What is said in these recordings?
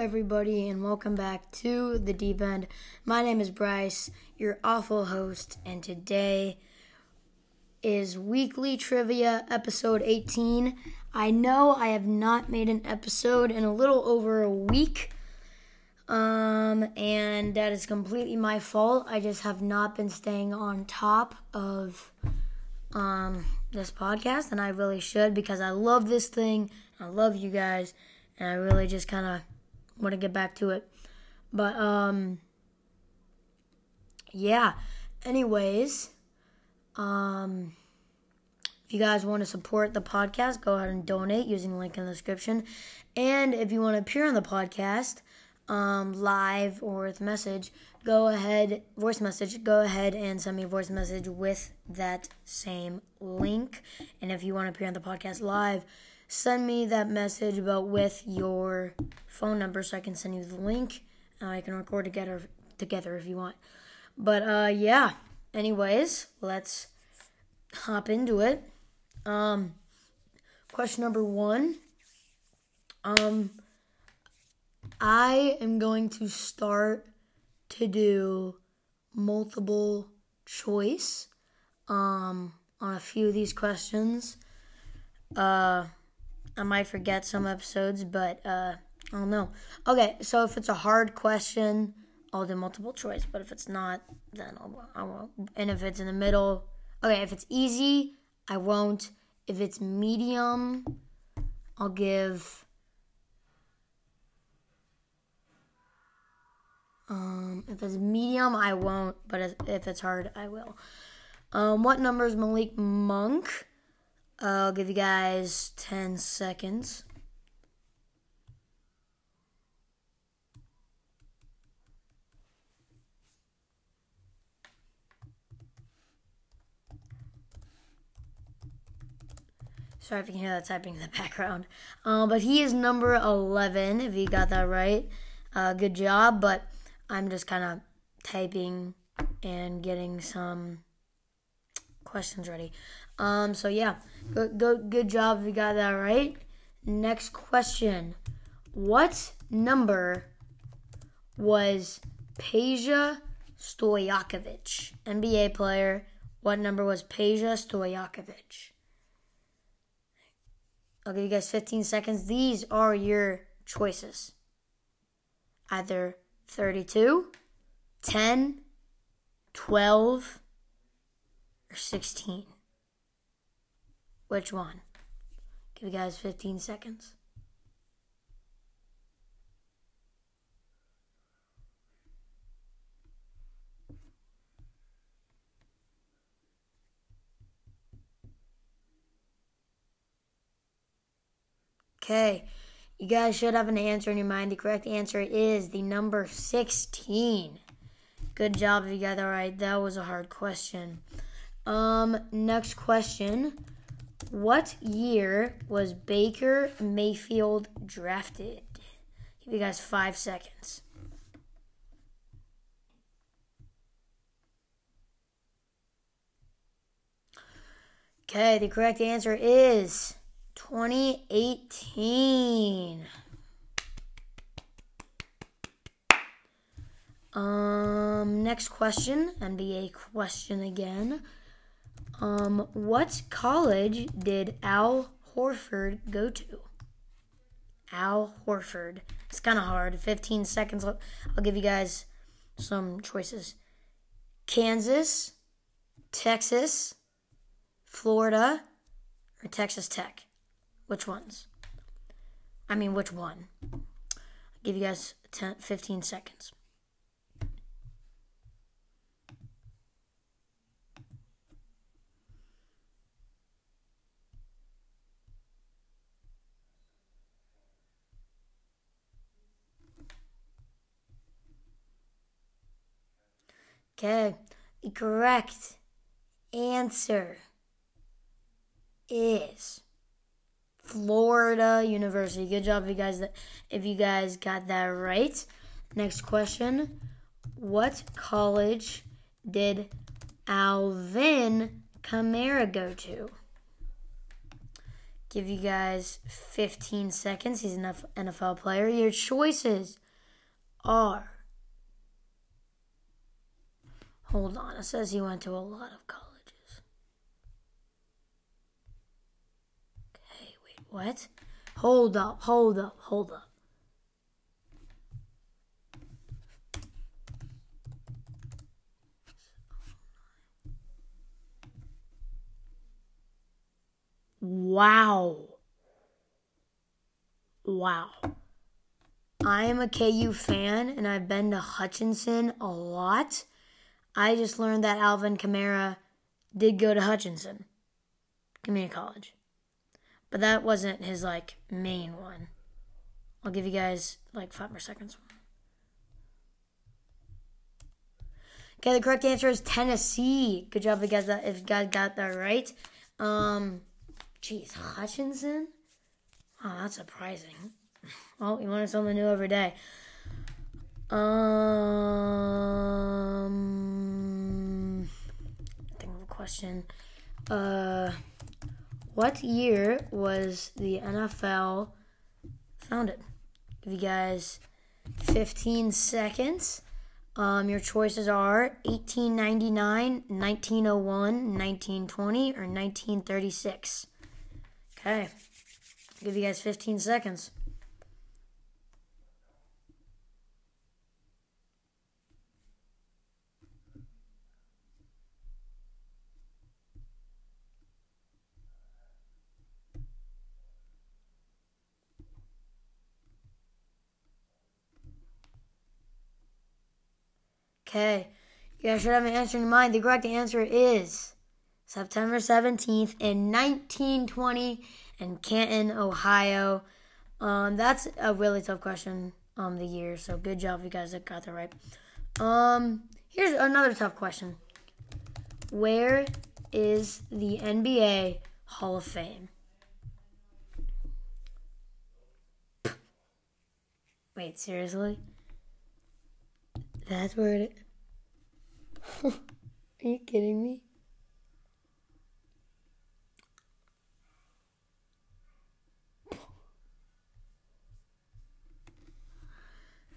everybody, and welcome back to the Deep End. My name is Bryce, your awful host, and today is weekly trivia episode 18. I know I have not made an episode in a little over a week, um, and that is completely my fault. I just have not been staying on top of um, this podcast, and I really should because I love this thing. I love you guys, and I really just kind of want to get back to it. But um, yeah. Anyways, um, if you guys want to support the podcast, go ahead and donate using the link in the description. And if you want to appear on the podcast, um, live or with message, go ahead, voice message, go ahead and send me a voice message with that same link. And if you want to appear on the podcast live, send me that message, but with your phone number so I can send you the link. Uh, I can record together together if you want. But uh, yeah. Anyways, let's hop into it. Um, question number one. Um, I am going to start to do multiple choice um, on a few of these questions. Uh, I might forget some episodes, but uh, I don't know. Okay, so if it's a hard question, I'll do multiple choice. But if it's not, then I'll, I won't. And if it's in the middle, okay, if it's easy, I won't. If it's medium, I'll give. Um, if it's medium, I won't. But if it's hard, I will. Um, what number is Malik Monk? I'll give you guys 10 seconds. Sorry if you can hear that typing in the background. Uh, but he is number 11, if you got that right. Uh, good job, but I'm just kind of typing and getting some questions ready. Um, so yeah, good, good, good job you got that right. Next question: What number was Peja Stojakovic, NBA player? What number was Peja Stojakovic? I'll give you guys 15 seconds. These are your choices. Either 32, 10, 12, or 16? Which one? Give you guys 15 seconds. Okay, you guys should have an answer in your mind. The correct answer is the number 16. Good job if you got that right. That was a hard question. Um, next question. What year was Baker Mayfield drafted? Give you guys five seconds. Okay, the correct answer is 2018. Um, next question, NBA question again. Um, what college did Al Horford go to? Al Horford. It's kind of hard. 15 seconds. I'll, give you guys some choices Kansas, Texas, Florida, or Texas Tech. Which ones? I mean, which one? I'll give you guys 10, 15 seconds. Okay, the correct answer is Florida University. Good job, you guys. If you guys got that right. Next question: What college did Alvin Kamara go to? give you guys 15 seconds. He's an NFL player. Your choices are. Hold on. It says he went to a lot of colleges. Okay, wait, what? Hold up, hold up, hold up. Wow. Wow. I am a KU fan and I've been to Hutchinson a lot. I just learned that Alvin Kamara did go to Hutchinson Community College. But that wasn't his like main one. I'll give you guys like five more seconds. Okay, the correct answer is Tennessee. Good job if you guys, that, if you guys got that right. Um, Jeez, Hutchinson? Oh, that's surprising. Well, you learn something new every day. Um, think of a question. Uh, what year was the NFL founded? Give you guys 15 seconds. Um, your choices are 1899, 1901, 1920, or 1936. Okay. Give you guys 15 seconds. Okay. You guys should have an answer in mind. The correct answer is September 17th in 1920 in Canton, Ohio. Um, that's a really tough question. Um, the year. So good job, you guys that got that right. Um, here's another tough question. Where is the NBA Hall of Fame? Wait, seriously? That's where it. Are you kidding me?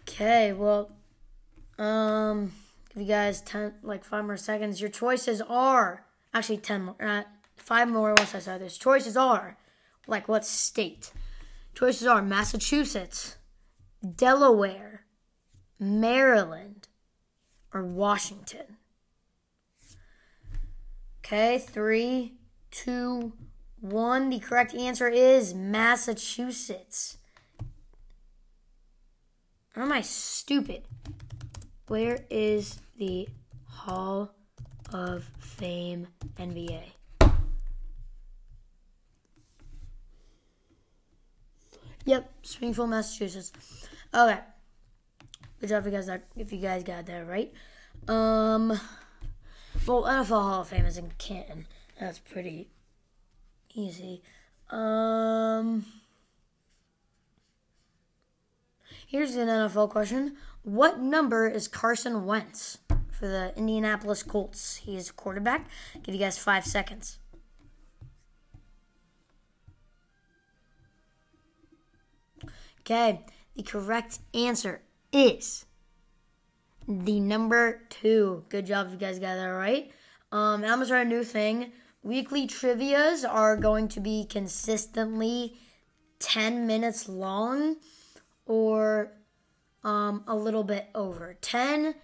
Okay, well, um, give you guys ten, like five more seconds. Your choices are actually ten more, uh, five more. Once I said this, choices are like what state? Choices are Massachusetts, Delaware, Maryland, or Washington. Okay, three, two, one. The correct answer is Massachusetts. Or am I stupid? Where is the Hall of Fame NBA? Yep, Springfield, Massachusetts. Okay. Good job if you guys that if you guys got that right. Um well NFL Hall of Fame is in Canton. That's pretty easy. Um Here's an NFL question. What number is Carson Wentz for the Indianapolis Colts? He's a quarterback. I'll give you guys five seconds. Okay, the correct answer is the number two. Good job if you guys got that right. Um, I'm gonna start a new thing. Weekly trivias are going to be consistently 10 minutes long or um, a little bit over. 10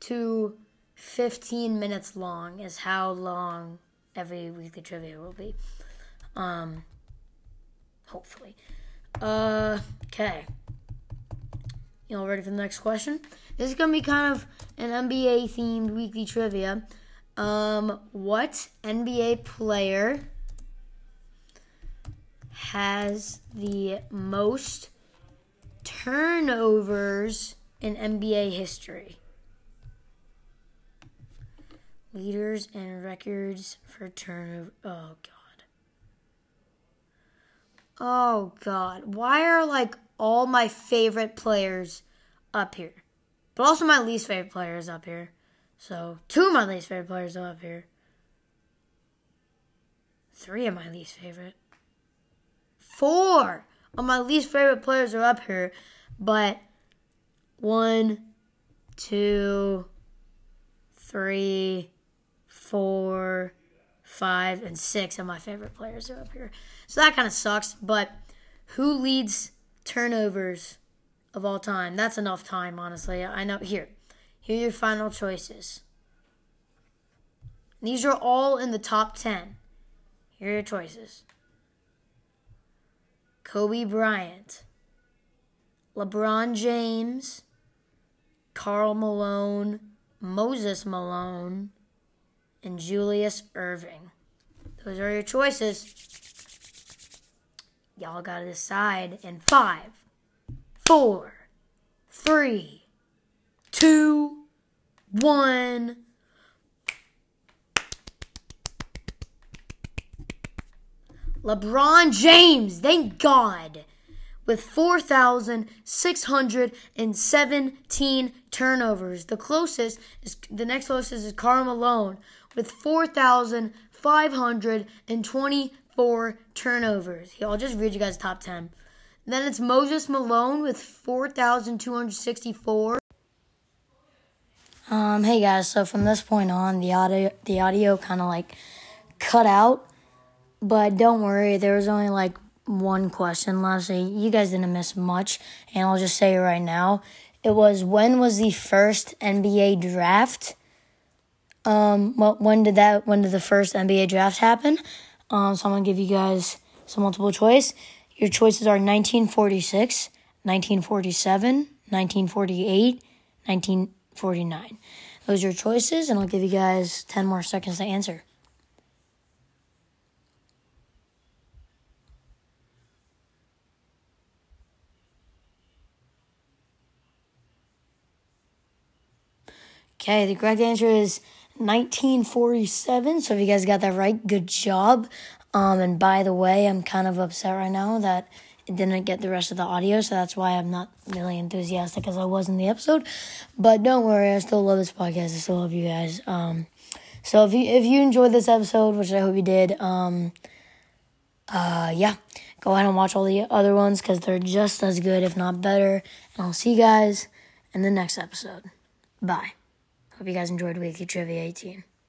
to 15 minutes long is how long every weekly trivia will be. Um, hopefully. Uh, okay. You all ready for the next question? This is going to be kind of an NBA themed weekly trivia. Um, what NBA player has the most turnovers in NBA history. Leaders and records for turnover. Oh, God. Oh, God. Why are, like, all my favorite players up here? But also my least favorite players up here. So, two of my least favorite players are up here. Three of my least favorite. four of my least favorite players are up here, but one, two, three, four, five, and six of my favorite players are up here. So that kind of sucks. But who leads turnovers of all time? That's enough time, honestly. I know. Here, here are your final choices. These are all in the top 10. Here are your choices Kobe Bryant, LeBron James, Karl Malone, Moses Malone, and Julius Erving. Those are your choices. Y'all gotta decide in five, four, three, two, one. LeBron James, thank God, with 4,617 turnovers. The closest is the next closest is Karl Malone with 4,524 turnovers. Here, I'll just read you guys top 10. Then it's Moses Malone with 4,264. Um, hey guys, so from this point on, the audio the audio kind of like cut out, but don't worry, there was only like one question left, so you guys didn't miss much, and I'll just say it right now. It was when was the first NBA draft? Um, when did that? When did the first NBA draft happen? Um, so I'm gonna give you guys some multiple choice. Your choices are 1946, 1947, 1948, 1949. Those are your choices, and I'll give you guys 10 more seconds to answer. Okay, the correct answer is 1947. So if you guys got that right, good job. Um, and by the way, I'm kind of upset right now that it didn't get the rest of the audio, so that's why I'm not really enthusiastic as I was in the episode. But don't worry, I still love this podcast. I still love you guys. Um, so if you if you enjoyed this episode, which I hope you did, um, uh, yeah, go ahead and watch all the other ones because they're just as good, if not better. And I'll see you guys in the next episode. Bye. Hope you guys enjoyed Weekly Trivia 18.